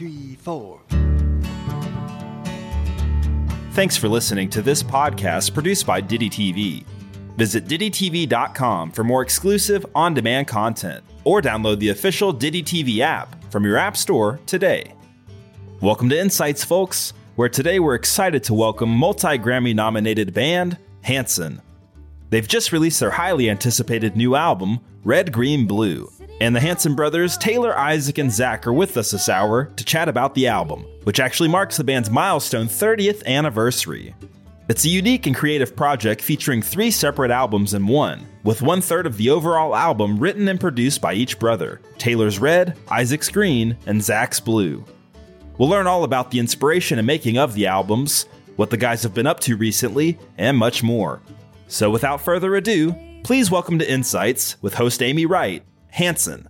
three, four. Thanks for listening to this podcast produced by Ditty TV. Visit DittyTV.com for more exclusive on demand content or download the official Ditty TV app from your App Store today. Welcome to Insights, folks, where today we're excited to welcome multi Grammy nominated band Hanson. They've just released their highly anticipated new album, Red, Green, Blue, and the Hanson brothers, Taylor, Isaac, and Zac, are with us this hour to chat about the album, which actually marks the band's milestone 30th anniversary. It's a unique and creative project featuring three separate albums in one, with one third of the overall album written and produced by each brother Taylor's Red, Isaac's Green, and Zac's Blue. We'll learn all about the inspiration and making of the albums, what the guys have been up to recently, and much more. So without further ado, please welcome to Insights with host Amy Wright, Hanson.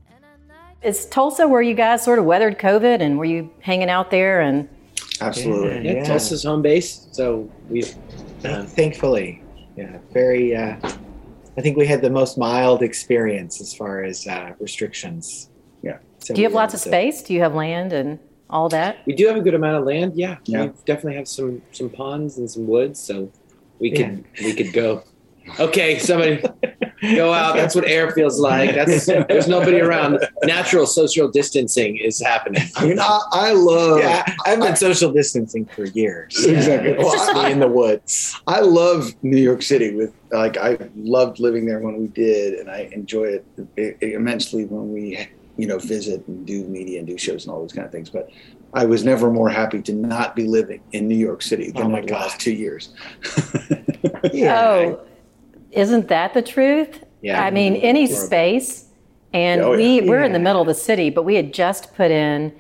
Is Tulsa where you guys sort of weathered COVID and were you hanging out there and Absolutely. Yeah, Tulsa's home base, so we've Uh, thankfully, yeah, very. Uh, I think we had the most mild experience as far as uh, restrictions. Yeah. So do you have lots of space? Do you have land and all that? we do have a good amount of land. Yeah, Yeah. we definitely have some some ponds and some woods, so we could we could go. Okay, somebody go out. That's what air feels like. That's there's nobody around. Natural social distancing is happening. I mean, I, I love. Yeah, I've been social distancing for years. Exactly. It's Well, me in the woods. I love New York City. With like, I loved living there when we did, and I enjoy it, immensely when we, you know, visit and do media and do shows and all those kind of things. But I was never more happy to not be living in New York City than Oh my in the last two years. Oh, isn't that the truth? Yeah. I mean, any Horrible. space. And Oh, yeah. we, we're in the middle of the city, but we had just put in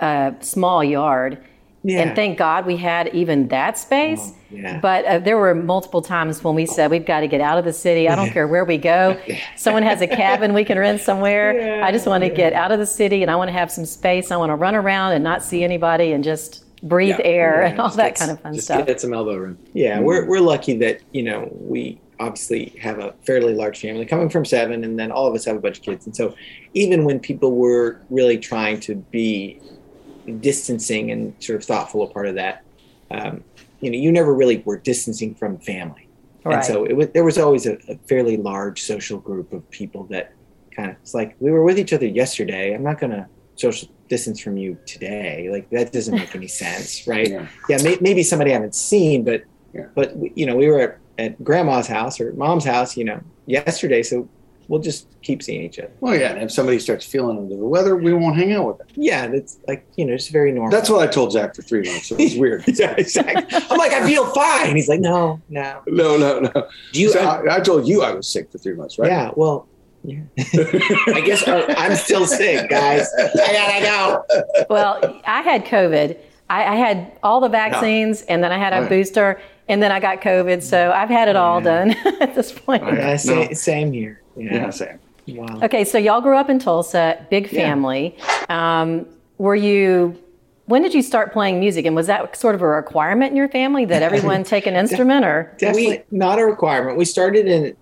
a small yard. Yeah. And thank God we had even that space. Oh, yeah. But uh, there were multiple times when we said we've got to get out of the city. I don't care where we go. Someone has a cabin we can rent somewhere. I just want to get out of the city and I want to have some space. I want to run around and not see anybody and just breathe Yeah. air Yeah, and all that get- kind of fun Just stuff. get some elbow room. Yeah, we're, we're lucky that, you know, we obviously have a fairly large family coming from seven, and then all of us have a bunch of kids. And so even when people were really trying to be distancing and sort of thoughtful a part of that, um, you know, you never really were distancing from family. Right. And so it was, there was always a, a fairly large social group of people that kind of, it's like, we were with each other yesterday. I'm not going to social distance from you today. Like, that doesn't make any sense, right? Yeah. yeah, may, maybe somebody I haven't seen, but Yeah. but you know, we were at, at grandma's house or mom's house, you know, yesterday, so we'll just keep seeing each other. Well, yeah, and if somebody starts feeling under the weather, we won't hang out with them. Yeah, that's like you know, it's very normal. That's what I told Zac for three months. So it was weird. yeah, exactly. I'm like, I feel fine. He's like, no, no. no, no, no. Do you? So I, I told you I was sick for three months, right? Yeah. Well, yeah. I guess uh, I'm still sick, guys. I gotta go. Well, I had COVID. I, I had all the vaccines, and then I had a yeah. booster, and then I got COVID. So I've had it all done at this point. Oh, yeah. Yeah, same, No. same here. Yeah. Yeah, same. Wow. Okay, so y'all grew up in Tulsa, big family. Um, were you when did you start playing music? And was that sort of a requirement in your family that everyone take an instrument or? Definitely not a requirement. We started in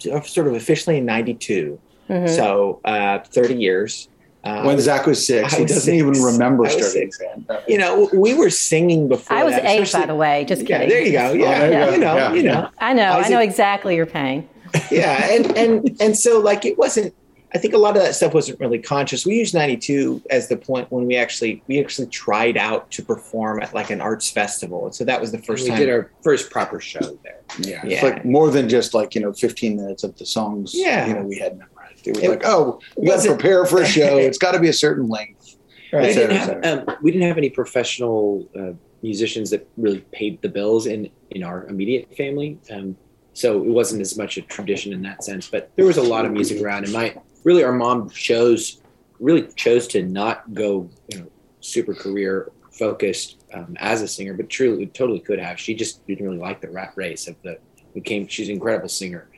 sort of officially in 92. Mhm. So uh, 30 years. Uh, When Zac was six, I he was doesn't even remember starting six. band. You know, we were singing before. I was that, eight, by the way. Just Yeah, kidding. there you go. Yeah, there you go. you know, Yeah. you know. I know. I I know a- exactly your pain. yeah and and and so like it wasn't i think a lot of that stuff wasn't really conscious we used 92 as the point when we actually we actually tried out to perform at like an arts festival and so that was the first we time did our first proper show there. Yeah, Yeah. it's like more than just like you know 15 minutes of the songs. Yeah. you know we had memorized. It was It like, oh, we got to prepare for a show. It's got to be a certain length. we right. et didn't have um, we didn't have any professional uh, musicians that really paid the bills in in our immediate family. Um, so it wasn't as much a tradition in that sense, but there was a lot of music around. And my really our mom chose really chose to not go you know super career focused um, as a singer, but truly totally could have. She just didn't really like the rat race of the became. She's an incredible singer.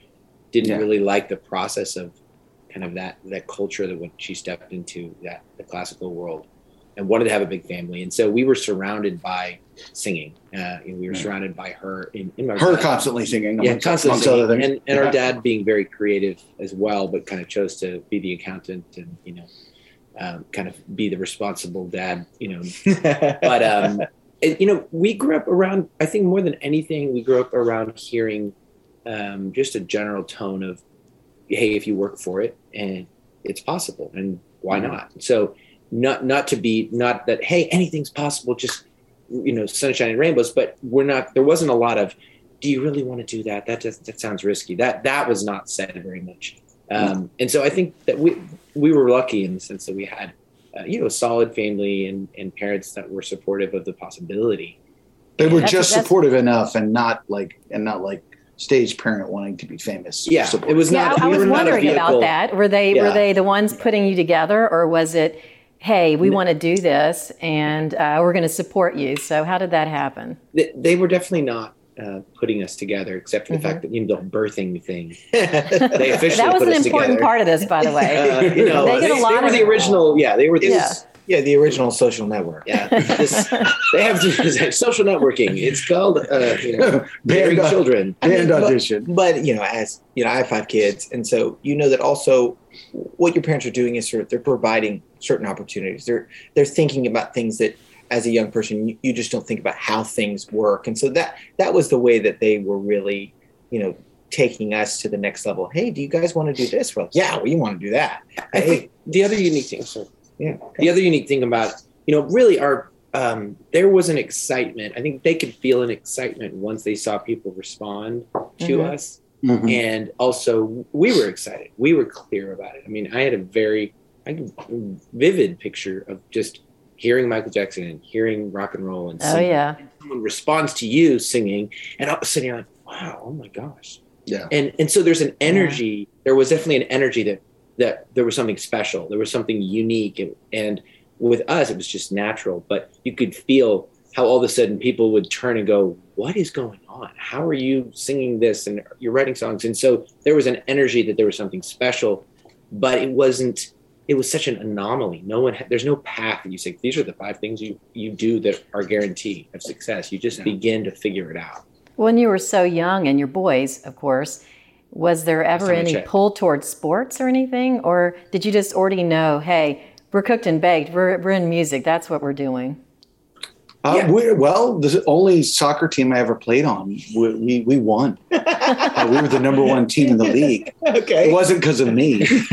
Didn't Yeah. really like the process of kind of that that culture that when she stepped into that the classical world and wanted to have a big family and so we were surrounded by singing uh, and we were Yeah. surrounded by her in, in Her dad- constantly singing. yeah constantly singing. and, and Yeah. our dad being very creative as well but kind of chose to be the accountant and you know um, kind of be the responsible dad you know but um it, you know we grew up around i think more than anything we grew up around hearing um, just a general tone of hey if you work for it and it's possible and why Mhm. not? So not not to be not that hey anything's possible just you know sunshine and rainbows but we're not there wasn't a lot of do you really want to do that? That just that sounds risky. That that was not said very much. Um, and so i think that we we were lucky in the sense that we had uh, you know a solid family and and parents that were supportive of the possibility. They were That's- just that's- supportive enough, and not like and not like stage parent wanting to be famous. Yeah, Supportive. it was Yeah, not I, I we was were not a wondering about that. Were they were they the ones putting you together, or was it, hey, we want to do this and uh, we're going to support you? So how did that happen? they, they were definitely not uh, putting us together, except for the Mhm. fact that you know the birthing thing. They officially that was put an us important together. part of this, by the way. Uh, you know, They they, a lot they were of- the original. Yeah, they were the. Yeah. Yeah the original social network. Yeah, this, they have social networking. It's called uh, you know, bearing Band- children. I mean, band but- but you know as you know i have five kids and so you know that also what your parents are doing is sort of they're providing certain opportunities. They're they're thinking about things that as a young person you, you just don't think about how things work. And so that that was the way that they were really you know taking us to the next level. Hey do you guys want to do this? Well yeah we want to do that. I hey. think the other unique thing. So yeah the other unique thing about you know really our um, there was an excitement. I think they could feel an excitement once they saw people respond to Mhm. us. Mhm. and also we were excited we were clear about it i mean i had a very I, vivid picture of just hearing michael jackson and hearing rock and roll and Oh singing. yeah, someone responds to you singing and all of a sudden you're like wow oh my gosh Yeah. and and so there's an energy there was definitely an energy that that there was something special there was something unique and, and with us it was just natural but you could feel how all of a sudden people would turn and go what is going on how are you singing this and you're writing songs and so there was an energy that there was something special but it wasn't it was such an anomaly no one had, there's no path that you say these are the five things you you do that are guarantee of success you just Yeah. begin to figure it out when you were so young and your boys, of course. Was there ever any checked. pull towards sports or anything, or did you just already know, hey, we're cooked and baked, we're we're in music, that's what we're doing? Uh, Yeah. we, well, the only soccer team I ever played on, we we, we won. Uh, we were the number one team in the league. Okay, It wasn't because of me,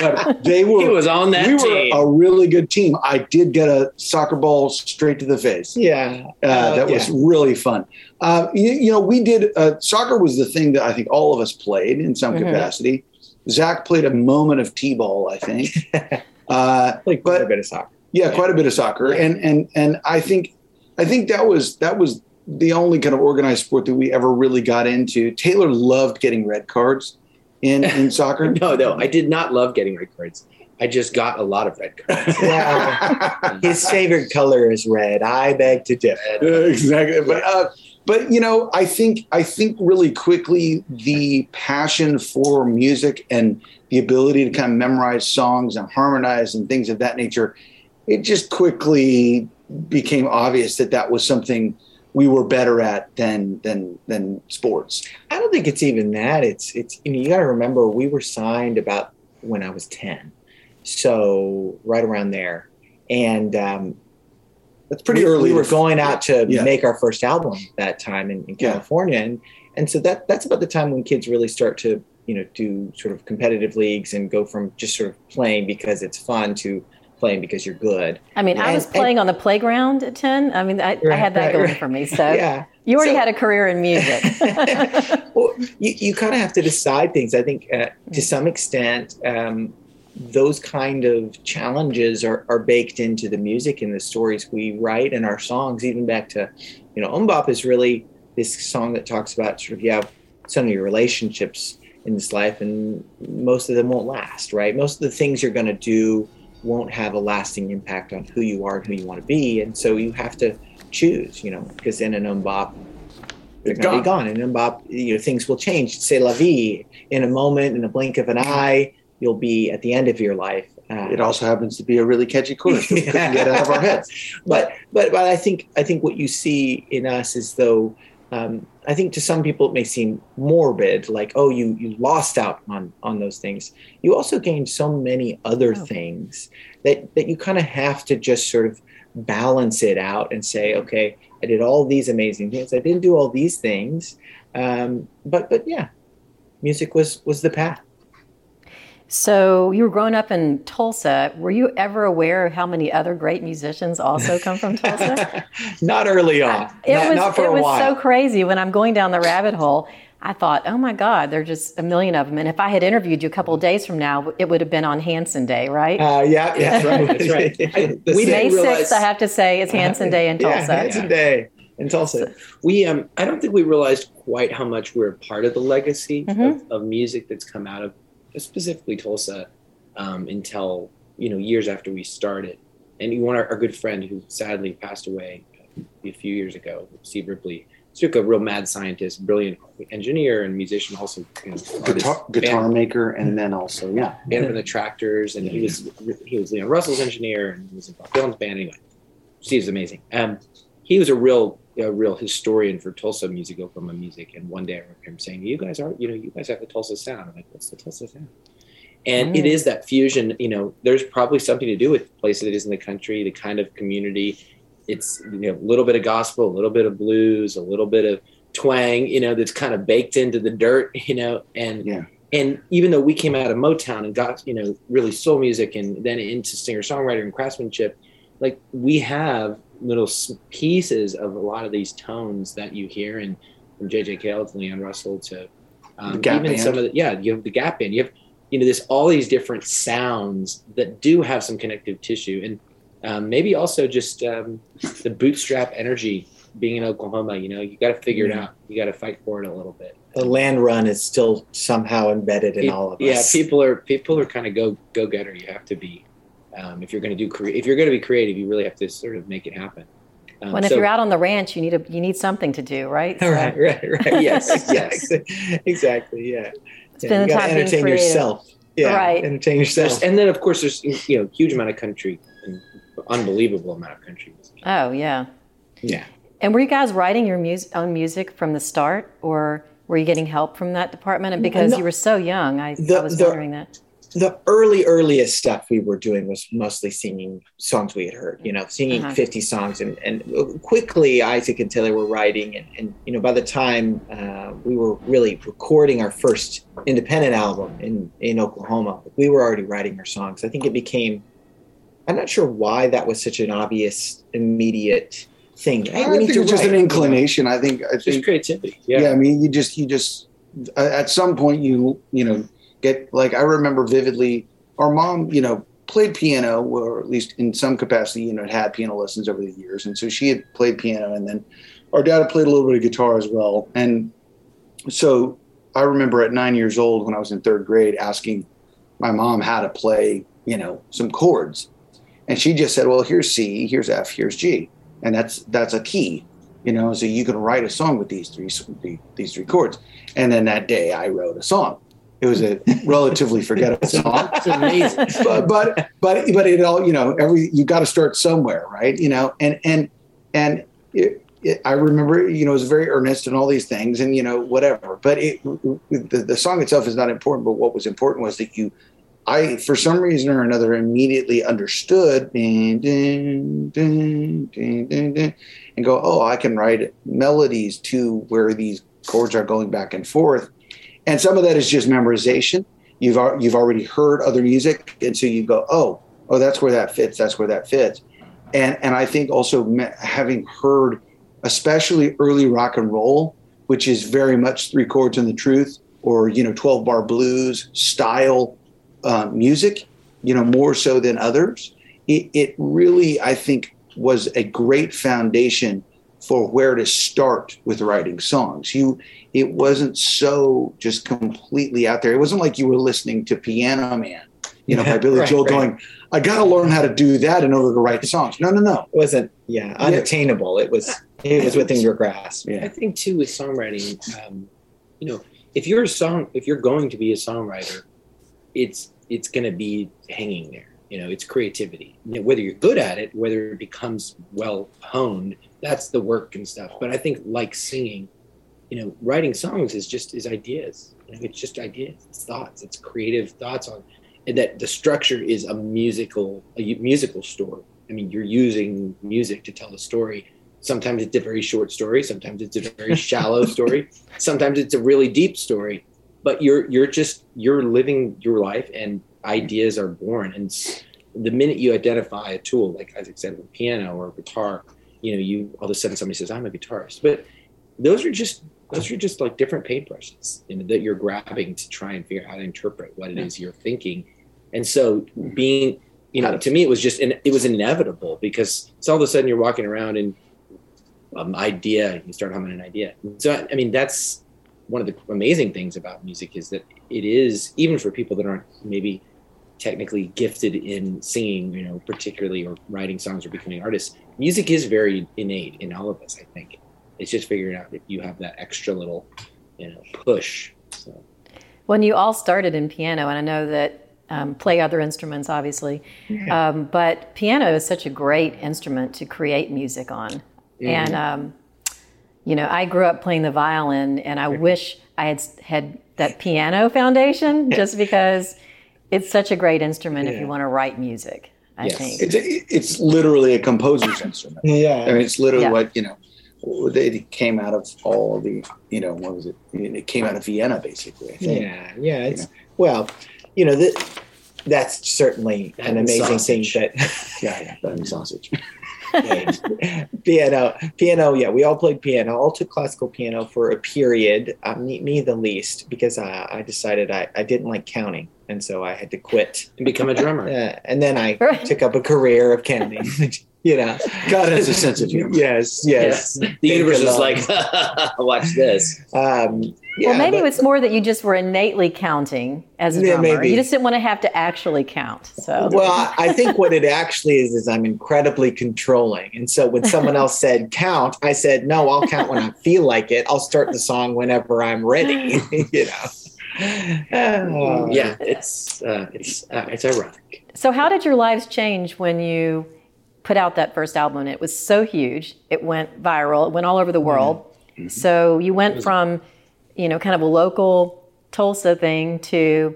but they were. he was on that we were team a really good team. I did get a soccer ball straight to the face. yeah Uh, Uh, that was really fun. Uh, you, you know, we did uh, soccer was the thing that I think all of us played in some Mhm. capacity. Zac played a moment of t-ball, I think. Uh, like but- a bit of soccer yeah, quite a bit of soccer, and and and I think I think that was that was the only kind of organized sport that we ever really got into. Taylor loved getting red cards in in soccer. no no i did not love getting red cards. I just got a lot of red cards. Yeah. His favorite color is red. I beg to differ. Exactly, but uh, but you know, I think I think really quickly the passion for music and the ability to kind of memorize songs and harmonize and things of that nature it just quickly became obvious that that was something we were better at than than than sports. I don't think it's even that. It's it's you know you got to remember we were signed about when I was ten, so right around there, and um, That's pretty we, early. We were going out to Yeah. make our first album that time in, in Yeah. California, and and so that that's about the time when kids really start to you know do sort of competitive leagues and go from just sort of playing because it's fun to playing because you're good. I mean, I And- was and- playing on the playground at 10. I mean, I, I had that right, going right. for me. So yeah. you already So- had a career in music. well, you, you kind of have to decide things. I think uh, to some extent, um, those kind of challenges are, are baked into the music and the stories we write and our songs, even back to, you know, MMMBop is really this song that talks about sort of, you have some of your relationships in this life and most of them won't last, right? Most of the things you're going to do won't have a lasting impact on who you are and who you want to be. And so you have to choose, you know, because in an MMMBop, they're It's going to be gone. And in Bob, you know, things will change. Say la vie. In a moment, in a blink of an eye, you'll be at the end of your life. Uh, It also happens to be a really catchy chorus that we couldn't get out of our heads. but but but I think I think what you see in us is though um, I think to some people it may seem morbid, like oh you you lost out on on those things. You also gained so many other Oh. things that that you kind of have to just sort of balance it out and say okay I did all these amazing things. I didn't do all these things, um, but but yeah, music was was the path. So you were growing up in Tulsa. Were you ever aware of how many other great musicians also come from Tulsa? not early on. It not, was, not for it a was while. so crazy when I'm going down the rabbit hole. I thought, oh my God, there are just a million of them. And if I had interviewed you a couple of days from now, it would have been on Hanson Day, right? uh, yeah, yeah, That's right. That's right. I- we May didn't 6th, I have to say, is Hanson Day in Yeah, Tulsa. Hanson Day in Tulsa. we um i don't think we realized quite how much we're part of the legacy Mhm. of, of music that's come out of specifically tulsa um, until you know years after we started and one our, our good friend who sadly passed away a few years ago steve ripley took a real mad scientist brilliant engineer and musician also you know, Guitar, guitar band- maker, and then also, yeah. band from the Tractors, and he was he was Leon Russell's engineer, and he was in Bob Dylan's band. Anyway, Steve's amazing. Um, he was a real a real historian for Tulsa music, Oklahoma music. And one day I remember him saying, "You guys are, you know, you guys have the Tulsa sound." I'm like, "What's the Tulsa sound?" And it Mm. is that fusion. You know, there's probably something to do with the place that it is in the country, the kind of community. It's you know a little bit of gospel, a little bit of blues, a little bit of twang. You know, that's kind of baked into the dirt. You know, and Yeah. and even though we came out of Motown and got you know really soul music and then into singer songwriter and craftsmanship, like we have little pieces of a lot of these tones that you hear and from J.J. Cale to Leon Russell to um, even Band. some of the yeah you have the Gap Band you have you know there's all these different sounds that do have some connective tissue and um, maybe also just um, the bootstrap energy being in Oklahoma you know you got to figure it out you got to fight for it a little bit The land run is still somehow embedded in Pe- all of us yeah, people are people are kind of go go getter. You have to be um, if you're going to do cre- if you're going to be creative, you really have to sort of make it happen. Um, When if so- you're out on the ranch, you need a you need something to do, right? So- right, right, right. Yes, exactly. exactly. Yeah. yeah you the gotta entertain yourself. Yeah, Right. Entertain yourself. and then of course there's you know huge amount of country, and unbelievable amount of country. music. Oh yeah. yeah. And were you guys writing your mus- own music from the start, or were you getting help from that department? And because No. you were so young, I, The- I was the- wondering that. The early, earliest stuff we were doing was mostly singing songs we had heard, you know, singing Uh-huh. 50 songs. And, and quickly, Isaac and Taylor were writing. And, and you know, by the time uh, we were really recording our first independent album in, in Oklahoma, we were already writing our songs. I think it became, I'm not sure why that was such an obvious, immediate thing. Hey, I need think to it's just write, an you know? inclination. I think. I It's just creativity. Yeah. Yeah. I mean, you just, you just, uh, at some point, you, you know, get like I remember vividly. Our mom, you know, played piano, or at least in some capacity, you know, had piano lessons over the years, and so she had played piano, and then our dad had played a little bit of guitar as well, and so I remember at nine years old when I was in third grade asking my mom how to play, you know, some chords. And she just said, well, here's C, here's F, here's G. And that's, that's a key, you know, so you can write a song with these three, these three chords. And then that day I wrote a song It was a relatively forgettable song. It's amazing. but but but but it all you know every you got to start somewhere right you know and and and it, it, I remember you know it was very earnest and all these things and you know whatever but it the, the song itself is not important but what was important was that you I for some reason or another immediately understood dun, dun, dun, and go oh I can write melodies to where these chords are going back and forth and some of that is just memorization. You've you've already heard other music and so you go oh oh that's where that fits that's where that fits. And and i think also me- having heard especially early rock and roll which is very much three chords and the truth or you know 12 bar blues style uh, music you know more so than others it, it really i think was a great foundation for where to start with writing songs. You it wasn't so just completely out there it wasn't like you were listening to piano man you know by billy Right, joel right. going i gotta learn how to do that in order to write the songs no no no It wasn't yeah unattainable. It was it was within your grasp. I think too with songwriting, um, you know, if you're a song, if you're going to be a songwriter, it's it's going to be hanging there. You know, it's creativity. You know, whether you're good at it, whether it becomes well honed, that's the work and stuff. But I think like singing, you know, writing songs is just is ideas. You know, it's just ideas. It's thoughts. It's creative thoughts on, and that the structure is a musical a musical story. I mean, you're using music to tell a story sometimes it's a very short story sometimes it's a very shallow story sometimes it's a really deep story but you're you're just you're living your life and ideas are born and the minute you identify a tool like as i said with piano or a guitar you know you all of a sudden somebody says i'm a guitarist but those are just those are just like different paintbrushes you know, that you're grabbing to try and figure out how to interpret what it is you're thinking. And so being you know to me it was just an, it was inevitable because it's all of a sudden you're walking around and um, idea you start humming an idea. So i mean that's one of the amazing things about music is that it is even for people that aren't maybe technically gifted in singing you know particularly or writing songs or becoming artists music is very innate in all of us i think it's just figuring out if you have that extra little you know push so When you all started in piano, and I know that um, play other instruments, obviously, um, but piano is such a great instrument to create music on. And um, you know, I grew up playing the violin, and I wish I had had that piano foundation, just because it's such a great instrument if you want to write music. I Yes. think. it's it's literally a composer's instrument I Yeah. mean, it's literally Yeah. what you know. It came out of all the, you know, what was it? It came out of Vienna, basically. I think. Yeah, yeah. It's well, you know, that that's certainly That an and amazing thing sausage. that yeah, yeah. Button sausage. piano, piano. Yeah, we all played piano. All took classical piano for a period. Uh, me, me the least, because uh, I decided I, I didn't like counting, and so I had to quit. and become a drummer Uh, and then I took up a career of counting. You know, God has a sense of humor. yes, yes. the universe is like watch this Um, yeah, well, maybe but- it's more that you just were innately counting as a Yeah, drummer. maybe. You just didn't want to have to actually count. So Well, I- I think what it actually is is I'm incredibly controlling, and so when someone else said count, I said no. I'll count when I feel like it. I'll start the song whenever I'm ready. you know. Oh. yeah it's uh, it's uh, it's ironic So, how did your lives change when you put out that first album? And it was so huge. It went viral. It went all over the world. So, you went from, you know, kind of a local Tulsa thing to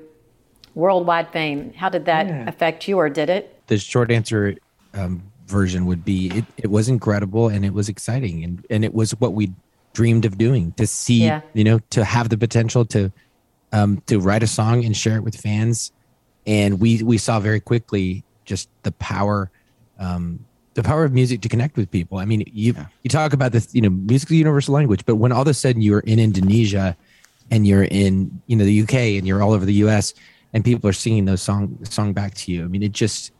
worldwide fame. How did that affect you, or did it? the short answer um, version would be it, it was incredible and it was exciting and, and it was what we dreamed of doing to see Yeah. you know to have the potential to um, to write a song and share it with fans and we we saw very quickly just the power um, the power of music to connect with people. I mean you you talk about this you know music's a universal language but when all of a sudden you're in indonesia and you're in you know the uk and you're all over the us and people are singing those song song back to you i mean it just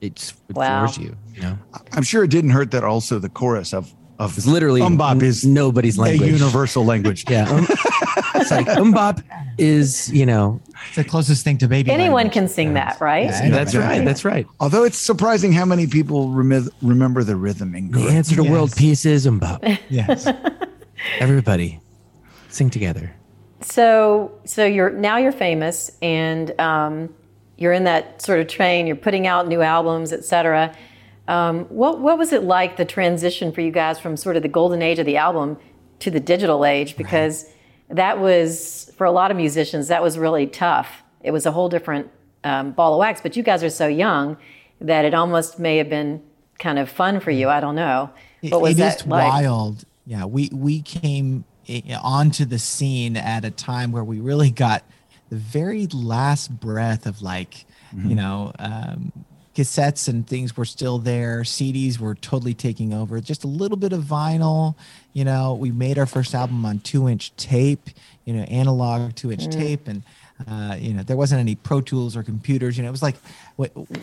it's it Wow. floors you you know? I'm sure it didn't hurt that also the chorus of of it's literally MMMBop n- is nobody's a language. universal language. yeah. um, it's like MMMBop is you know It's the closest thing to baby. Anyone language. can sing that, right? Yeah, that's exactly. right that's right Although it's surprising how many people remi- remember the rhythm the incorrect. answer to world peace is MMMBop Yes. everybody sing together So, so you're now you're famous, and um, you're in that sort of train. You're putting out new albums, etc. Um, what what was it like the transition for you guys from sort of the golden age of the album to the digital age? Because right. That was for a lot of musicians that was really tough. It was a whole different um, ball of wax. But you guys are so young that it almost may have been kind of fun for you. I don't know. What was it that is like? wild. Yeah, we we came onto the scene at a time where we really got the very last breath of like, mm-hmm. you know, um, cassettes and things were still there. CDs were totally taking over. Just a little bit of vinyl. You know, we made our first album on two inch tape. You know, analog two inch mm. tape, and uh, you know, there wasn't any Pro Tools or computers. You know, it was like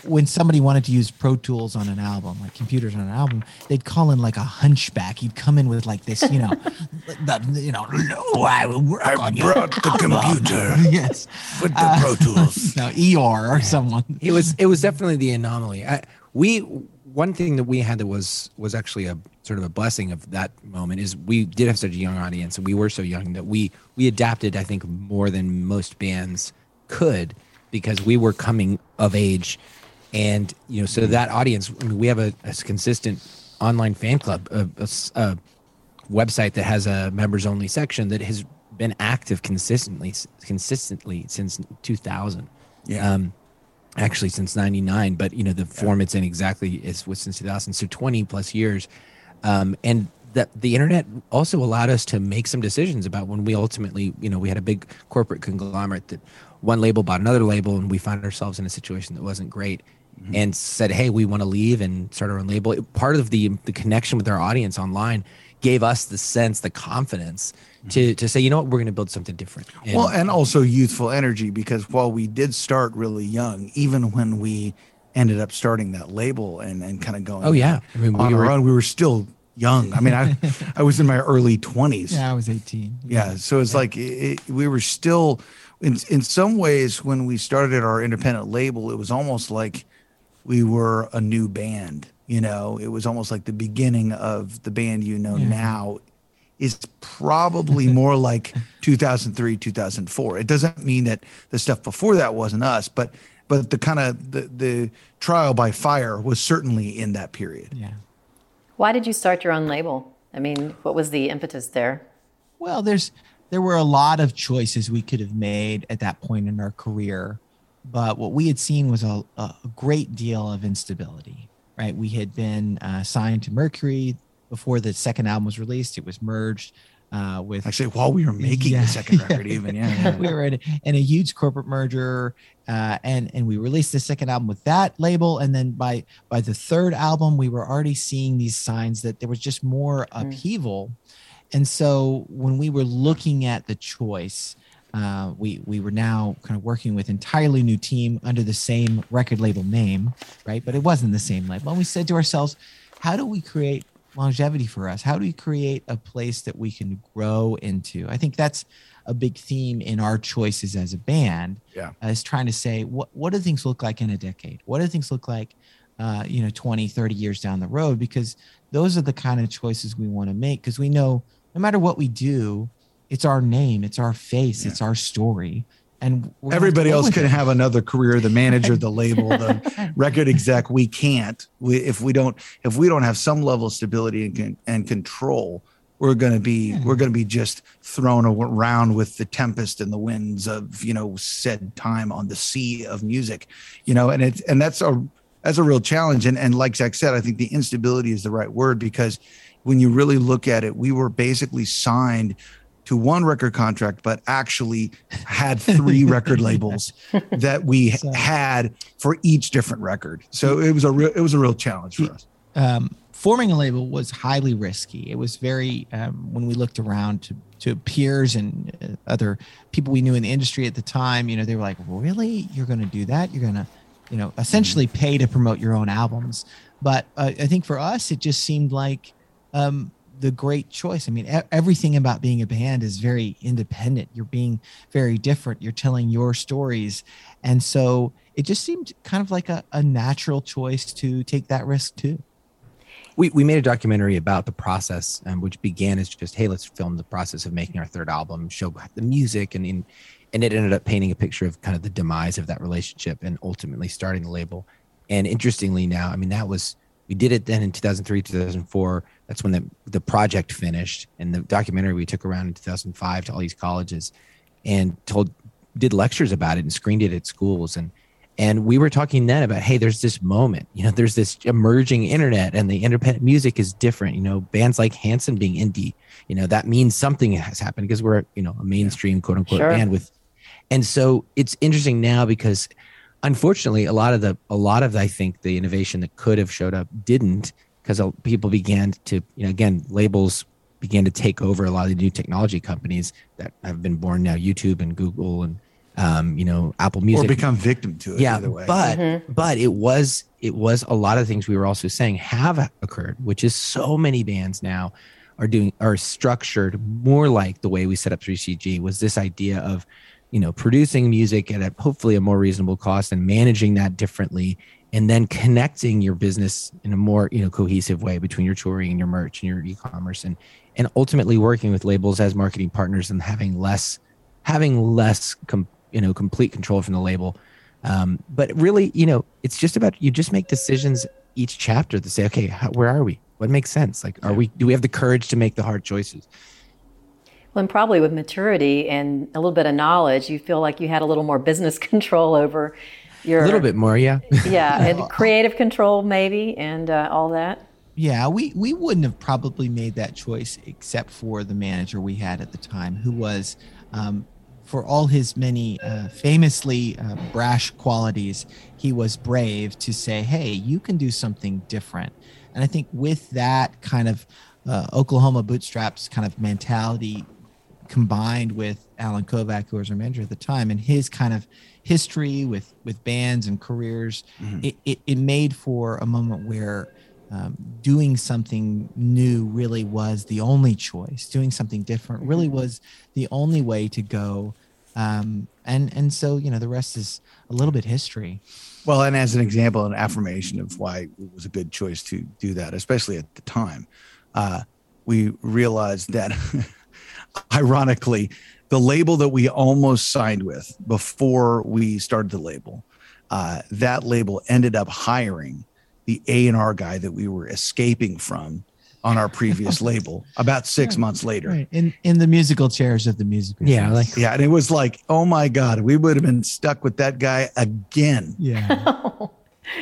when somebody wanted to use Pro Tools on an album, like computers on an album, they'd call in like a hunchback. He'd come in with like this, you know, the, you know, no, I, I brought the computer. yes, with the uh, Pro Tools. no, ER or someone. It was it was definitely the anomaly. I, we one thing that we had that was was actually a sort of a blessing of that moment is we did have such a young audience and we were so young that we we adapted I think more than most bands could because we were coming of age. And you know so mm-hmm. that audience I mean, we have a, a consistent online fan club a, a, a, website that has a members only section that has been active consistently consistently since 2000 yeah. Um, actually since 99 but you know the form it's in exactly is was since 2000 so 20 plus years um, and that the internet also allowed us to make some decisions about when we ultimately you know we had a big corporate conglomerate that one label bought another label and we found ourselves in a situation that wasn't great mm-hmm. and said hey we want to leave and start our own label part of the the connection with our audience online gave us the sense the confidence to to say, you know what, we're going to build something different. And, well, and also youthful energy because while we did start really young, even when we ended up starting that label and and kind of going, oh yeah, I mean, on we were, own, we were still young. I mean, I I was in my early twenties. Yeah, I was eighteen. Yeah, so it's yeah. like it, we were still. In, in some ways, when we started our independent label, it was almost like we were a new band. You know, it was almost like the beginning of the band you know yeah. now is probably more like 2003 2004 it doesn't mean that the stuff before that wasn't us but but the kind of the, the trial by fire was certainly in that period. Yeah. Why did you start your own label? I mean what was the impetus there? Well there's there were a lot of choices we could have made at that point in our career but what we had seen was a, a great deal of instability right? We had been uh, signed to mercury before the second album was released. It was merged uh, with actually while we were making yeah, the second record, even yeah, yeah. we were in, in, a huge corporate merger, uh, and and we released the second album with that label, and then by by the third album, we were already seeing these signs that there was just more mm. upheaval, and so when we were looking at the choice. Uh, we we were now kind of working with entirely new team under the same record label name, right? But it wasn't the same label. And we said to ourselves, how do we create longevity for us? How do we create a place that we can grow into? I think that's a big theme in our choices as a band. Yeah, uh, is trying to say what what do things look like in a decade? What do things look like, uh, you know, 20, 30 years down the road? Because those are the kind of choices we want to make. Because we know no matter what we do, it's our name, it's our face, yeah. it's our story and everybody else can it. have another career the manager the label the record exec we can't we, if we don't if we don't have some level of stability and, and control we're going to be yeah. we're going to be just thrown around with the tempest and the winds of you know said time on the sea of music you know and it's and that's a that's a real challenge and and like zac said i think the instability is the right word because when you really look at it we were basically signed to one record contract, but actually had three record labels that we so, had for each different record. So it was a real it was a real challenge for us. Um, forming a label was highly risky. It was very um, when we looked around to to peers and uh, other people we knew in the industry at the time. You know, they were like, "Really? You're going to do that? You're going to, you know, essentially pay to promote your own albums?" But uh, I think for us, it just seemed like um, the great choice. I mean, everything about being a band is very independent. You're being very different. You're telling your stories. And so it just seemed kind of like a, a natural choice to take that risk too. we, we made a documentary about the process, um, which began as just, hey, let's film the process of making our third album, show the music, and in, and it ended up painting a picture of kind of the demise of that relationship and ultimately starting the label. And interestingly, now, I mean, that was we did it then in 2003, 2004. That's when the the project finished, and the documentary we took around in 2005 to all these colleges, and told did lectures about it and screened it at schools. And and we were talking then about hey there's this moment you know there's this emerging internet and the independent music is different. You know bands like hanson being indie you know that means something has happened because we're you know a mainstream quote unquote Sure. band with and so it's interesting now because unfortunately a lot of the a lot of i think the innovation that could have showed up didn't because people began to you know again labels began to take over a lot of the new technology companies that have been born now youtube and google and um, you know apple music or become victim to it. yeah either way. but but it was it was a lot of things we were also saying have occurred which is so many bands now are doing are structured more like the way we set up 3cg was this idea of you know producing music at a hopefully a more reasonable cost and managing that differently and then connecting your business in a more you know cohesive way between your touring and your merch and your e-commerce and and ultimately working with labels as marketing partners and having less having less com- you know complete control from the label. Um, but really you know it's just about you just make decisions each chapter to say okay how, where are we? What makes sense? Like are we do we have the courage to make the hard choices? Well, and probably with maturity and a little bit of knowledge, you feel like you had a little more business control over your a little bit more yeah yeah, and creative control maybe, and uh, all that. Yeah, we we wouldn't have probably made that choice except for the manager we had at the time, who was, um, for all his many uh, famously uh, brash qualities, he was brave to say, "Hey, you can do something different." And I think with that kind of uh, Oklahoma bootstraps kind of mentality combined with Allen Kovac, who was our manager at the time, and his kind of history with with bands and careers, it, it, it made for a moment where um, doing something new really was the only choice. Doing something different really was the only way to go. Um, and and so you know the rest is a little bit history. Well, and as an example, an affirmation of why it was a good choice to do that, especially at the time, uh, we realized that, ironically, the label that we almost signed with before we started the label, uh, that label ended up hiring the A and R guy that we were escaping from on our previous label about six months later. Right. In in the musical chairs of the music. Yeah, business. like Yeah, and it was like, oh my god, we would have been stuck with that guy again. yeah.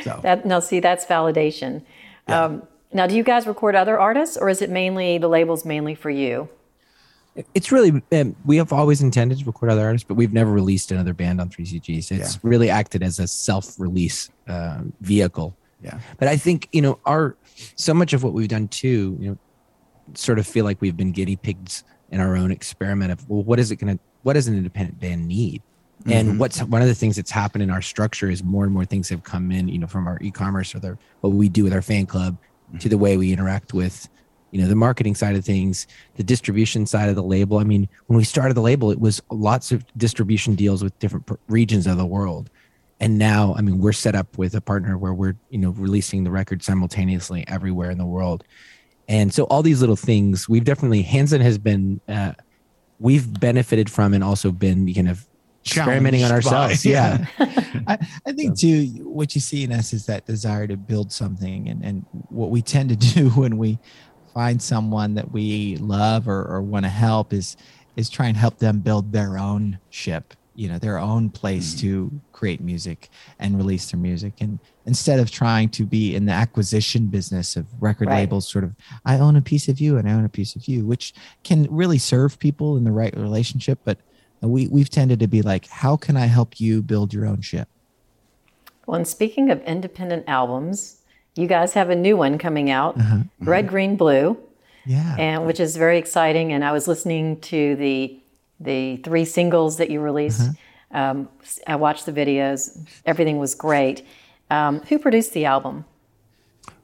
So That now, see, that's validation. Um, now, do you guys record other artists, or is it mainly the labels mainly for you? It's really um, we have always intended to record other artists but we've never released another band on 3cgs it's Yeah. really acted as a self-release uh, vehicle. Yeah, but i think you know our so much of what we've done too you know sort of feel like we've been guinea pigs in our own experiment of well what is it going to what does an independent band need? And what's one of the things that's happened in our structure is more and more things have come in you know from our e-commerce or the, what we do with our fan club to the way we interact with you know the marketing side of things the distribution side of the label. I mean when we started the label it was lots of distribution deals with different regions of the world. And now i mean we're set up with a partner where we're you know releasing the record simultaneously everywhere in the world. And so all these little things we've definitely hanson has been uh, we've benefited from and also been kind of experimenting on Challenged by- ourselves. Yeah. I, I think too what you see in us is that desire to build something and, and what we tend to do when we find someone that we love or, or want to help is is try and help them build their own ship you know their own place mm-hmm. to create music and release their music. And instead of trying to be in the acquisition business of record Right. labels sort of i own a piece of you and i own a piece of you which can really serve people in the right relationship but we, we've tended to be like how can i help you build your own ship? Well, and speaking of independent albums, you guys have a new one coming out, Red, Green, Blue, yeah and which is very exciting. And I was listening to the the three singles that you released. Um, I watched the videos; everything was great. Um, who produced the album?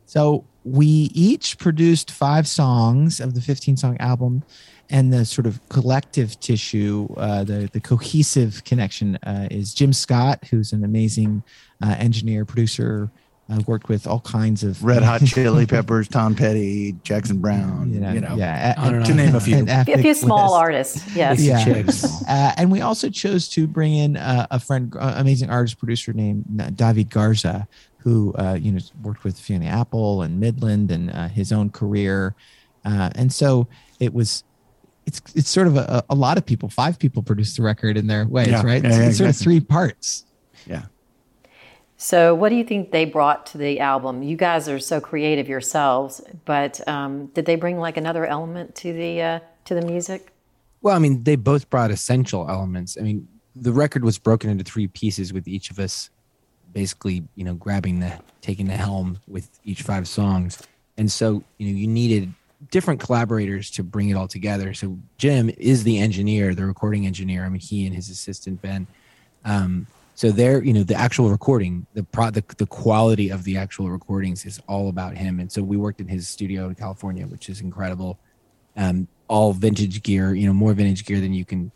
So we each produced five songs of the 15 song album, and the sort of collective tissue, uh, the the cohesive connection uh, is Jim Scott, who's an amazing uh, engineer, producer, I've worked with all kinds of Red Hot Chili Peppers, Tom Petty, Jackson Browne. You know, you know yeah, uh, to name a few. A few small artists, yes. Yeah. Uh, and we also chose to bring in uh, a friend, uh, amazing artist producer named David Garza, who uh, you know worked with Fiona Apple and Midland and uh, his own career. and so it was it's it's sort of a, a lot of people, five people produced the record in their ways, Yeah. right? Yeah, it's yeah, it's sort of three parts. Yeah. So, what do you think they brought to the album? You guys are so creative yourselves, but um, did they bring like another element to the uh, to the music? Well, I mean, they both brought essential elements. I mean, the record was broken into three pieces with each of us basically, you know, grabbing the taking the helm with each five songs. And so, you know, you needed different collaborators to bring it all together. So Jim is the engineer, the recording engineer. I mean, he and his assistant Ben. Um, so they're, you know, the actual recording, the pro the, the quality of the actual recordings is all about him. And so we worked in his studio in California, which is incredible. Um, all vintage gear, you know, more vintage gear than you can,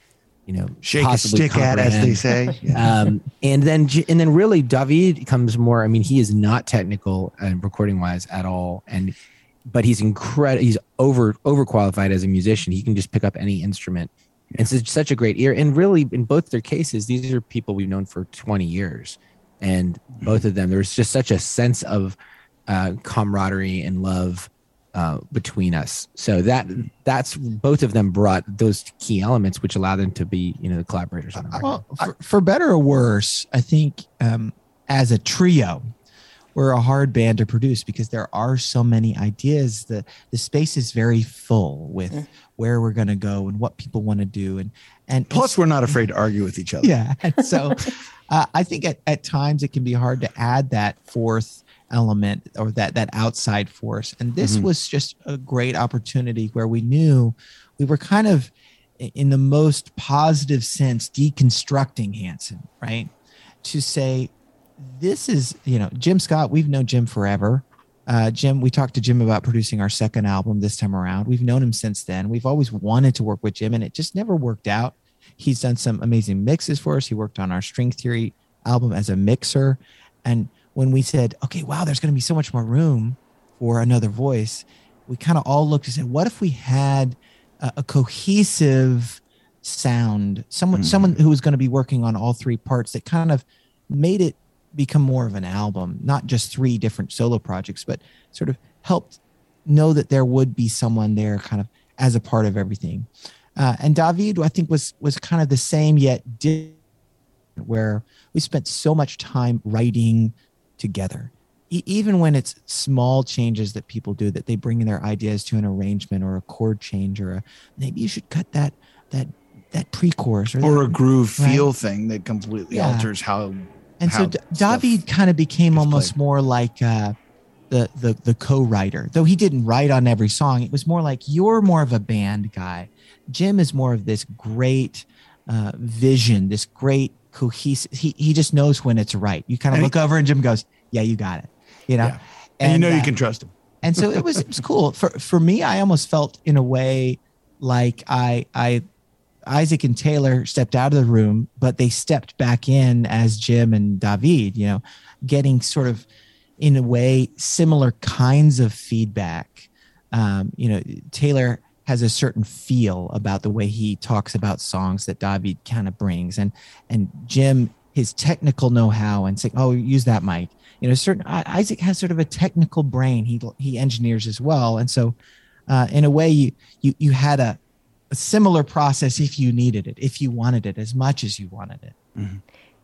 you know, Shake a stick at, as they say. Yeah. um, and then and then really David comes more. I mean, he is not technical and recording wise at all, and but he's incredible. He's over overqualified as a musician. He can just pick up any instrument. And it's such a great ear. And really, in both their cases, these are people we've known for 20 years. And both of them, there's just such a sense of uh, camaraderie and love uh, between us. So that that's both of them brought those key elements, which allow them to be, you know, the collaborators on the record. Well, for, for better or worse, I think um, as a trio, we're a hard band to produce because there are so many ideas. The the space is very full with where we're going to go and what people want to do, and and Plus, we're not afraid to argue with each other. yeah. And so uh, I think at, at times it can be hard to add that fourth element or that that outside force. And this Mhm. was just a great opportunity where we knew we were kind of in the most positive sense deconstructing Hanson, right? To say this is, you know, Jim Scott, we've known Jim forever. Uh, Jim, we talked to Jim about producing our second album this time around. We've known him since then. We've always wanted to work with Jim, and it just never worked out. He's done some amazing mixes for us. He worked on our String Theory album as a mixer. And when we said, okay, wow, there's going to be so much more room for another voice, we kind of all looked and said, what if we had a, a cohesive sound, someone, someone who was going to be working on all three parts that kind of made it become more of an album, not just three different solo projects, but sort of helped know that there would be someone there kind of as a part of everything. Uh, and David, I think, was was kind of the same yet different, where we spent so much time writing together. E- even when it's small changes that people do, that they bring in their ideas to an arrangement or a chord change or a maybe you should cut that that that pre-chorus or, Or that- a groove right? feel thing that completely Yeah. alters how. And so D- David kind of became almost more like uh, the the the co-writer, though he didn't write on every song. It was more like you're more of a band guy. Jim is more of this great uh, vision, this great cohesive. He he just knows when it's right. You kind of And look over and Jim goes, "Yeah, you got it," you know. Yeah. And, you know you uh, can trust him. and so it was it was cool for for me i almost felt in a way like i i isaac and taylor stepped out of the room but they stepped back in as jim and david you know getting sort of in a way similar kinds of feedback. Um, you know taylor has a certain feel about the way he talks about songs that david kind of brings. And and jim his technical know-how and saying oh use that mic. You know certain isaac has sort of a technical brain. He he engineers as well. And so uh, in a way you you you had a, a similar process if you needed it if you wanted it as much as you wanted it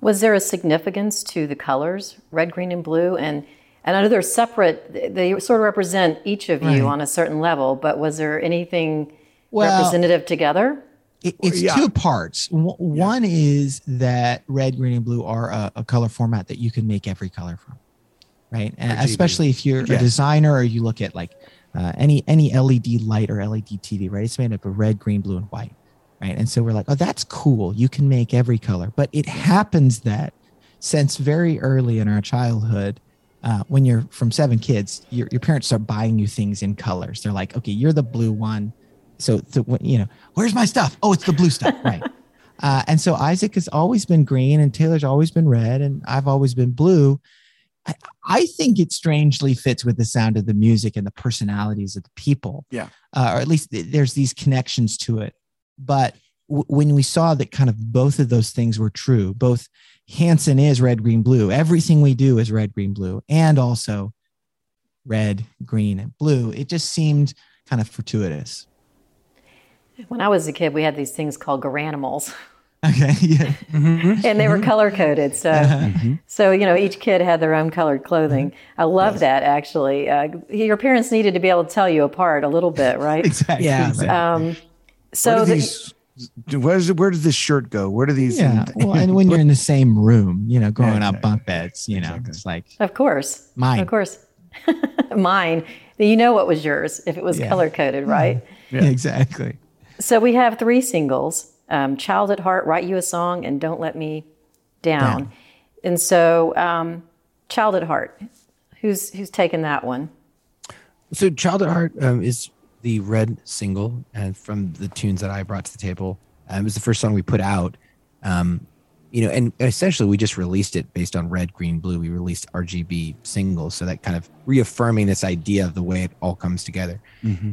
Was there a significance to the colors, red, green, and blue? And and I know they're separate; they sort of represent each of you on a certain level. But was there anything Well- representative together? It, it's yeah. two parts. W- One is that red, green, and blue are a, a color format that you can make every color from, right? And especially if you're Yeah. a designer or you look at like uh, any any LED light or LED TV, right? It's made up of red, green, blue, and white, right? And so we're like, oh, that's cool. You can make every color, but it happens that since very early in our childhood, uh, when you're from seven kids, your, your parents start buying you things in colors. They're like, okay, you're the blue one. So, so you know, where's my stuff? Oh, it's the blue stuff. Right. Uh, and so Isaac has always been green and Taylor's always been red and I've always been blue. I, I think it strangely fits with the sound of the music and the personalities of the people. Yeah. Uh, or at least th- there's these connections to it. But w- when we saw that kind of both of those things were true, both Hanson is red, green, blue. Everything we do is red, green, blue, and also red, green, and blue. It just seemed kind of fortuitous. When I was a kid, we had these things called garanimals. Okay. Yeah. Mm-hmm. and they were mm-hmm. color coded. So, uh-huh. mm-hmm. so you know, each kid had their own colored clothing. I love that actually. Uh, your parents needed to be able to tell you apart a little bit, right? exactly. Yeah. Um, so where, do the- these, where's, where does this shirt go? Where do these? Yeah. Well, and when you're in the same room, you know, growing Yeah, up bunk beds, you know, it's like of course, Mine. of course, mine. You know what was yours if it was Yeah. color coded, right? Yeah. exactly. So we have three singles: um, "Child at Heart," "Write You a Song," and "Don't Let Me Down." Down. And so, um, "Child at Heart," who's who's taken that one? So, Child at Heart um, is the red single, and from the tunes that I brought to the table, um, it was the first song we put out. Um, you know, and essentially we just released it based on red, green, blue. We released RGB singles, so that kind of reaffirming this idea of the way it all comes together.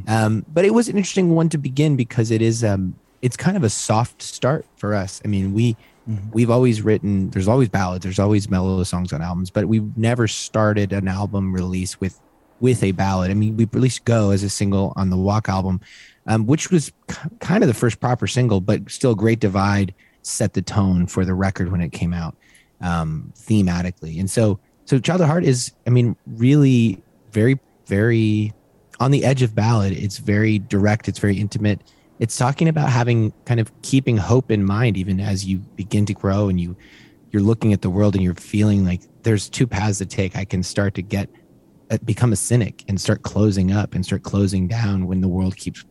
Um, but it was an interesting one to begin because it is um, it's kind of a soft start for us. I mean, we we've always written. There's always ballads. There's always mellow songs on albums, but we've never started an album release with with a ballad. I mean, we released "Go" as a single on the Walk album, um, which was k- kind of the first proper single, but still "Great Divide" set the tone for the record when it came out um, thematically. And so, so "Child at Heart" is, I mean, really very, very on the edge of ballad. It's very direct. It's very intimate. It's talking about having kind of keeping hope in mind, even as you begin to grow and you you're looking at the world and you're feeling like there's two paths to take. I can start to get uh, become a cynic and start closing up and start closing down when the world keeps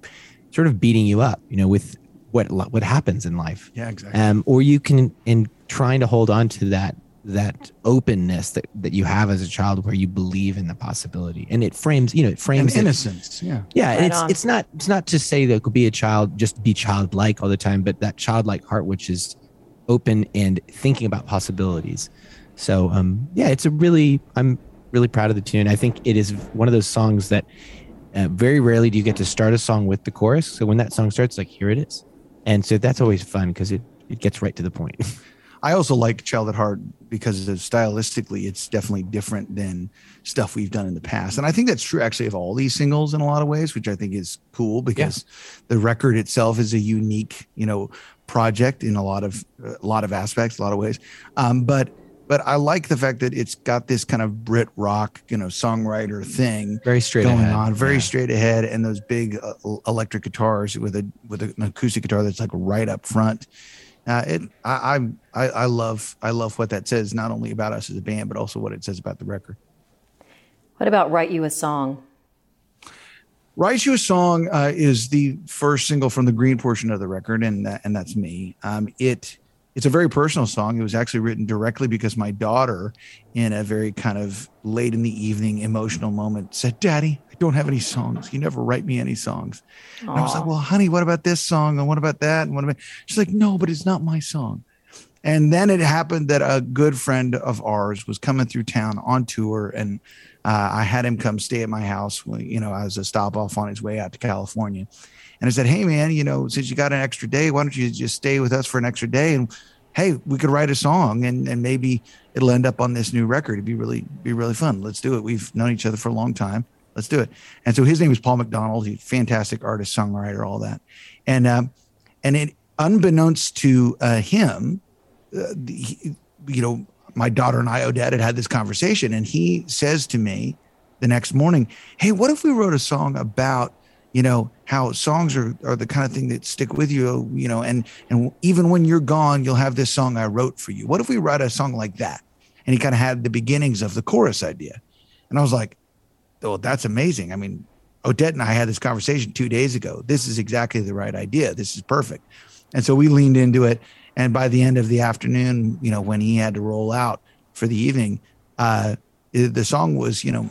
sort of beating you up. You know, with what what happens in life. Yeah, exactly. Um, or you can in trying to hold on to that that openness that, that you have as a child where you believe in the possibility and it frames you know it and frames it- innocence. Yeah. yeah and Right it's on. it's not it's not to say that it could be a child just be childlike all the time but that childlike heart which is open and thinking about possibilities so um yeah it's a really i'm really proud of the tune i think it is one of those songs that uh, very rarely do you get to start a song with the chorus so when that song starts like here it is and so that's always fun because it it gets right to the point I also like Child at Heart because of stylistically, it's definitely different than stuff we've done in the past. And I think that's true actually of all these singles in a lot of ways, which I think is cool because the record itself is a unique, you know, project in a lot of a lot of aspects, a lot of ways. Um, but but I like the fact that it's got this kind of Brit rock, you know, songwriter thing very straight going ahead. on, very Yeah. straight ahead, and those big uh, electric guitars with a with an acoustic guitar that's like right up front. Uh, it, I, I'm- I, I love, I love what that says, not only about us as a band, but also what it says about the record. What about "Write You a Song"? Write You a Song uh, is the first single from the green portion of the record, and that, and that's me. Um, it it's a very personal song. It was actually written directly because my daughter, in a very kind of late in the evening emotional moment, said, "Daddy, I don't have any songs. You never write me any songs." And I was like, "Well, honey, what about this song? And what about that? And what about?" She's like, "No, but it's not my song." And then it happened that a good friend of ours was coming through town on tour, and uh, I had him come stay at my house, you know, as a stop off on his way out to California. And I said, "Hey, man, you know, since you got an extra day, why don't you just stay with us for an extra day? And hey, we could write a song, and and maybe it'll end up on this new record. It'd be really be really fun. Let's do it. We've known each other for a long time. Let's do it." And so his name was Paul McDonald. He's a fantastic artist, songwriter, all that. And um, and it unbeknownst to uh, him, uh, he- you know, my daughter and I, Odette, had had this conversation, and he says to me the next morning, "Hey, what if we wrote a song about, you know, how songs are are the kind of thing that stick with you, you know, and and even when you're gone, you'll have this song I wrote for you. What if we write a song like that?" And he kind of had the beginnings of the chorus idea, and I was like, "Oh, that's amazing! I mean." Odette and I had this conversation two days ago. This is exactly the right idea. This is perfect. And so we leaned into it. And by the end of the afternoon, you know, when he had to roll out for the evening, uh, the song was, you know,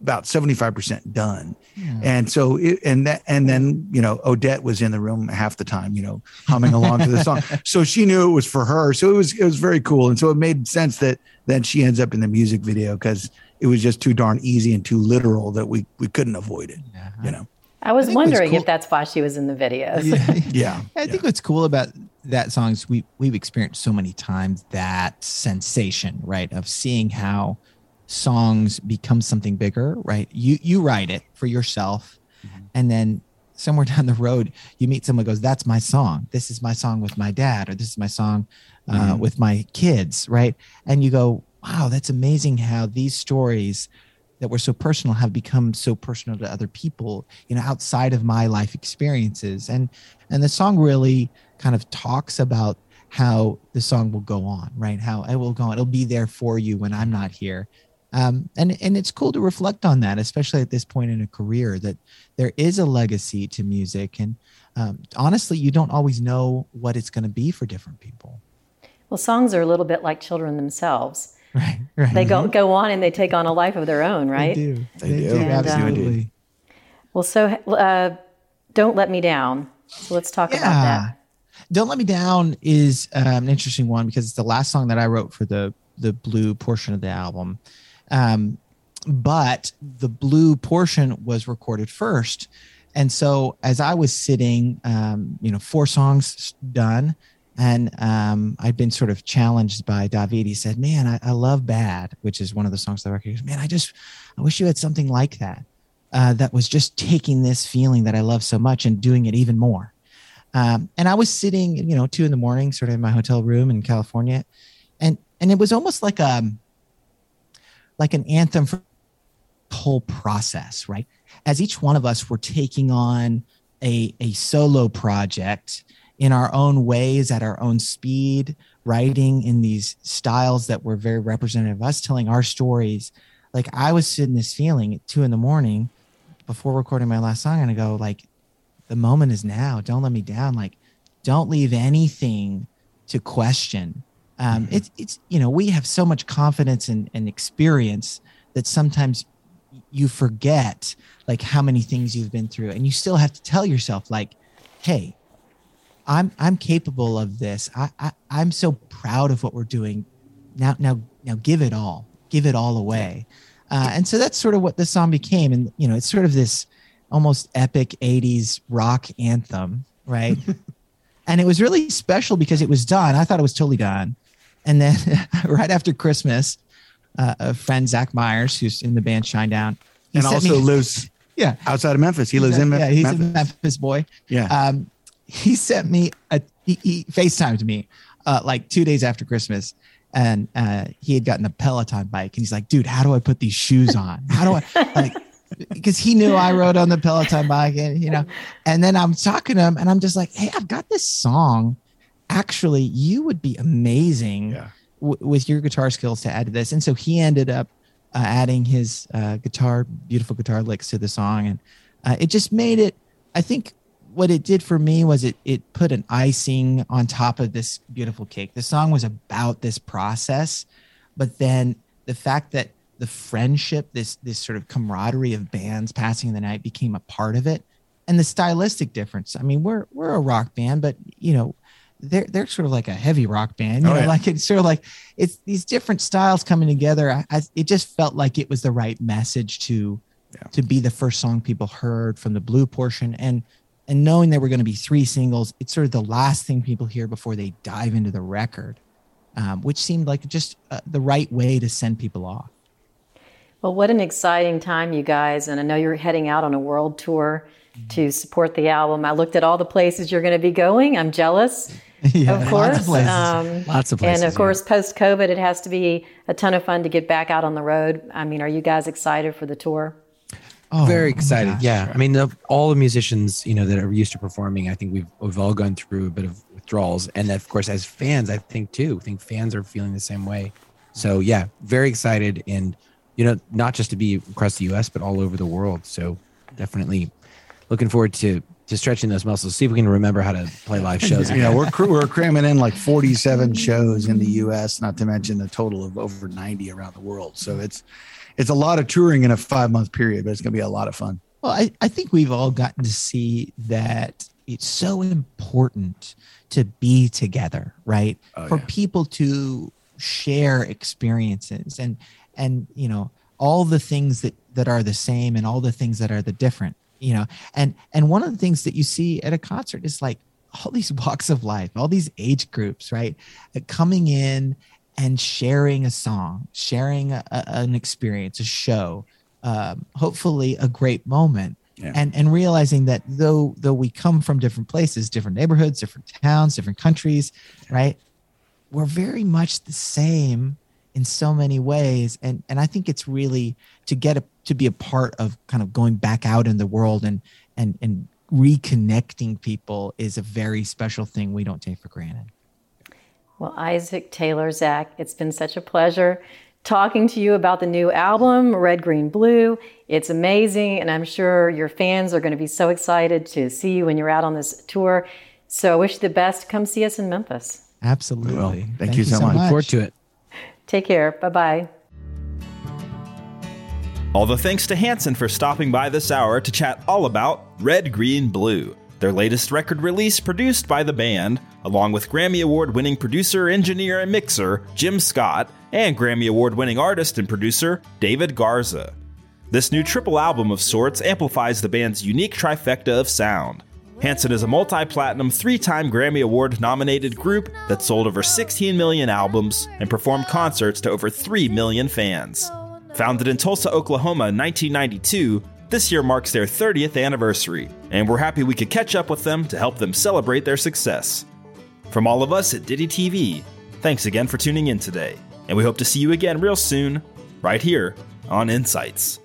about 75% done. And so, it, and that, and then, you know, Odette was in the room half the time, you know, humming along to the song. So she knew it was for her. So it was, it was very cool. And so it made sense that then she ends up in the music video because it was just too darn easy and too literal that we, we couldn't avoid it, you know? I was I wondering cool- if that's why she was in the videos. Yeah. I think what's cool about that song is we we've experienced so many times that sensation, right, of seeing how songs become something bigger, right? You you write it for yourself, and then somewhere down the road you meet someone who goes, "That's my song. This is my song with my dad, or this is my song uh, Mhm. with my kids," right? And you go, "Wow, that's amazing how these stories." that were so personal have become so personal to other people you know outside of my life experiences and and the song really kind of talks about how the song will go on right how it will go on it'll be there for you when i'm not here um, and and it's cool to reflect on that especially at this point in a career that there is a legacy to music and um, honestly you don't always know what it's going to be for different people Well, songs are a little bit like children themselves. right right They go go on and they take on a life of their own, right? they do They they do. do And, um, absolutely Well, so uh, don't let me down. So let's talk about that. Don't Let Me Down is um, an interesting one because it's the last song that I wrote for the the blue portion of the album. Um, but the blue portion was recorded first. And so as I was sitting, um, you know, four songs done, and um, I'd been sort of challenged by David. He said, Man, I, I love Bad, which is one of the songs that I record. Man, I just, I wish you had something like that. Uh, that was just taking this feeling that I love so much and doing it even more. Um, and I was sitting, you know, two in the morning, sort of in my hotel room in California, and and it was almost like um like an anthem for the whole process, right? As each one of us were taking on a a solo project in our own ways, at our own speed, writing in these styles that were very representative of us, telling our stories. Like I was sitting this feeling at two in the morning before recording my last song, and I go like, the moment is now. Don't let me down. Like, don't leave anything to question. Um, It's it's you know we have so much confidence and, and experience that sometimes you forget like how many things you've been through, and you still have to tell yourself like, hey, I'm I'm capable of this. I, I I'm so proud of what we're doing. Now now now give it all. Give it all away. Uh, and so that's sort of what the song became. And you know, it's sort of this almost epic 80s rock anthem, right? and it was really special because it was done. I thought it was totally done. And then right after Christmas, uh, a friend Zach Myers, who's in the band Shinedown, and also me- lives yeah outside of Memphis. He lives in Mem- yeah, he's Memphis. a Memphis boy. Yeah. Um, he sent me a he, he FaceTimed me uh, like two days after Christmas, and uh, he had gotten a Peloton bike, and he's like, "Dude, how do I put these shoes on? How do I like?" Because he knew I rode on the Peloton bike, and you know, and then I'm talking to him, and I'm just like, "Hey, I've got this song. Actually, you would be amazing w- with your guitar skills to add to this." And so he ended up uh, adding his uh, guitar, beautiful guitar licks to the song, and uh, it just made it. I think what it did for me was it it put an icing on top of this beautiful cake. The song was about this process, but then the fact that the friendship, this this sort of camaraderie of bands passing the night became a part of it, and the stylistic difference. I mean, we're we're a rock band, but you know, they're they're sort of like a heavy rock band. You Oh, know, yeah. like it's sort of like it's these different styles coming together. I, I, it just felt like it was the right message to to be the first song people heard from the blue portion and and knowing there were going to be three singles it's sort of the last thing people hear before they dive into the record um, which seemed like just uh, the right way to send people off Well, what an exciting time, you guys. And I know you're heading out on a world tour to support the album. I looked at all the places you're going to be going. I'm jealous, Yeah, of lots course. of places. Um, Lots of And of yeah. course, post COVID, it has to be a ton of fun to get back out on the road. I mean, are you guys excited for the tour? Very excited. yeah. I mean, the, all the musicians, you know, that are used to performing, I think we've we've all gone through a bit of withdrawals, and of course, as fans, I think too. I think fans are feeling the same way. So yeah, very excited, and you know, not just to be across the U.S. but all over the world. So definitely looking forward to to stretching those muscles. See if we can remember how to play live shows. yeah, we're cr- we're cramming in like 47 shows in the U.S., not to mention a total of over 90 around the world. So it's it's a lot of touring in a five month period, but it's going to be a lot of fun. Well, I, I think we've all gotten to see that it's so important to be together, right? Oh, For yeah. people to share experiences and and you know all the things that that are the same and all the things that are the different, you know. And and one of the things that you see at a concert is like all these walks of life, all these age groups, right? uh, Coming in and sharing a song, sharing a, a- an experience, a show, um, hopefully a great moment, Yeah. and and realizing that though though we come from different places, different neighborhoods, different towns, different countries, right? We're very much the same in so many ways, and and I think it's really to get a, to be a part of kind of going back out in the world and and and reconnecting people is a very special thing we don't take for granted. Well, Isaac Taylor, Zac, it's been such a pleasure talking to you about the new album, Red, Green, Blue. It's amazing, and I'm sure your fans are going to be so excited to see you when you're out on this tour. So I wish you the best. Come see us in Memphis. Absolutely. thank you so much. Look forward to it. Take care. Bye bye. All the thanks to Hanson for stopping by this hour to chat all about Red, Green, Blue, their latest record release produced by the band, along with Grammy Award winning producer, engineer, and mixer Jim Scott, and Grammy Award winning artist and producer David Garza. This new triple album of sorts amplifies the band's unique trifecta of sound. Hanson is a multi platinum, three time Grammy Award nominated group that sold over 16 million albums and performed concerts to over 3 million fans. Founded in Tulsa, Oklahoma in 1992, this year marks their 30th anniversary, and we're happy we could catch up with them to help them celebrate their success. From all of us at Ditty TV, thanks again for tuning in today, and we hope to see you again real soon, right here on Insights.